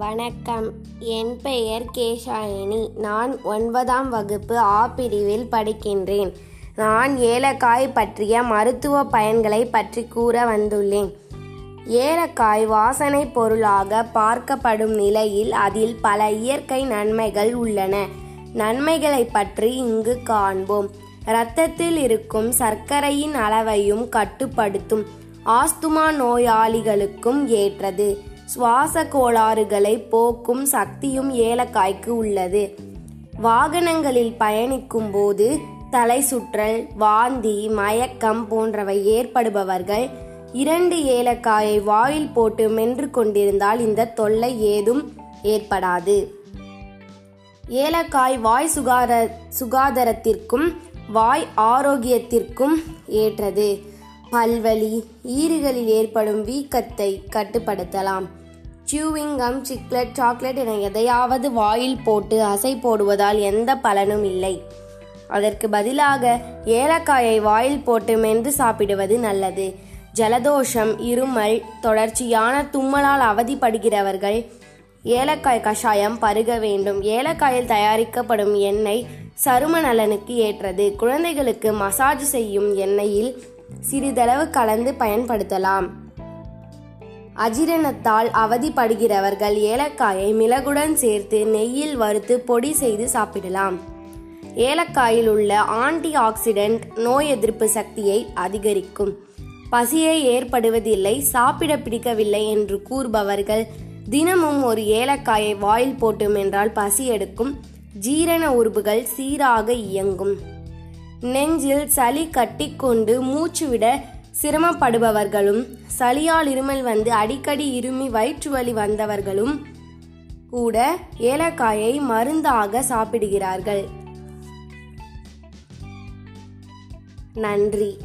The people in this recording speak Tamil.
வணக்கம். என் பெயர் கேஷாயினி நான் ஒன்பதாம் வகுப்பு ஆ பிரிவில் படிக்கின்றேன். நான் ஏலக்காய் பற்றிய மருத்துவ பயன்களை பற்றி கூற வந்துள்ளேன். ஏலக்காய் வாசனை பொருளாக பார்க்கப்படும் நிலையில் அதில் பல இயற்கை நன்மைகள் உள்ளன. நன்மைகளை பற்றி இங்கு காண்போம். இரத்தத்தில் இருக்கும் சர்க்கரையின் அளவையும் கட்டுப்படுத்தும் ஆஸ்துமா நோயாளிகளுக்கும் ஏற்றது. சுவாச கோளாறுகளை போக்கும் சக்தியும் ஏலக்காய்க்கு உள்ளது. வாகனங்களில் பயணிக்கும் போது தலை சுற்றல் வாந்தி மயக்கம் போன்றவை ஏற்படுபவர்கள் இரண்டு ஏலக்காயை வாயில் போட்டு மென்று கொண்டிருந்தால் இந்த தொல்லை ஏதும் ஏற்படாது. ஏலக்காய் வாய் சுகார சுகாதாரத்திற்கும் வாய் ஆரோக்கியத்திற்கும் ஏற்றது. பல்வலி ஈறுகளில் ஏற்படும் வீக்கத்தை கட்டுப்படுத்தலாம். சியூவிங் கம் சிக்லெட் சாக்லேட் என எதையாவது வாயில் போட்டு அசை போடுவதால் எந்த பலனும் இல்லை. அதற்கு பதிலாக ஏலக்காயை வாயில் போட்டு மென்று சாப்பிடுவது நல்லது. ஜலதோஷம் இருமல் தொடர்ச்சியான தும்மலால் அவதிப்படுகிறவர்கள் ஏலக்காய் கஷாயம் பருக வேண்டும். ஏலக்காயில் தயாரிக்கப்படும் எண்ணெய் சரும நலனுக்கு ஏற்றது. குழந்தைகளுக்கு மசாஜ் செய்யும் எண்ணெயில் சிறிதளவு கலந்து பயன்படுத்தலாம். அஜீரணத்தால் அவதிப்படுகிறவர்கள் ஏலக்காயை மிளகுடன் சேர்த்து நெய்யில் வறுத்து பொடி செய்து சாப்பிடலாம். ஏலக்காயில் உள்ள ஆன்டி ஆக்சிடென்ட் நோய் எதிர்ப்பு சக்தியை அதிகரிக்கும். பசியை ஏற்படுவதில்லை சாப்பிட பிடிக்கவில்லை என்று கூறுபவர்கள் தினமும் ஒரு ஏலக்காயை வாயில் போட்டும் என்றால் பசி எடுக்கும். ஜீரண உறுப்புகள் சீராக இயங்கும். நெஞ்சில் சளி கட்டிக்கொண்டு மூச்சுவிட சிரமப்படுபவர்களும் சளியால் இருமல் வந்து அடிக்கடி இருமி வயிற்று வலி வந்தவர்களும் கூட ஏலக்காயை மருந்தாக சாப்பிடுகிறார்கள். நன்றி.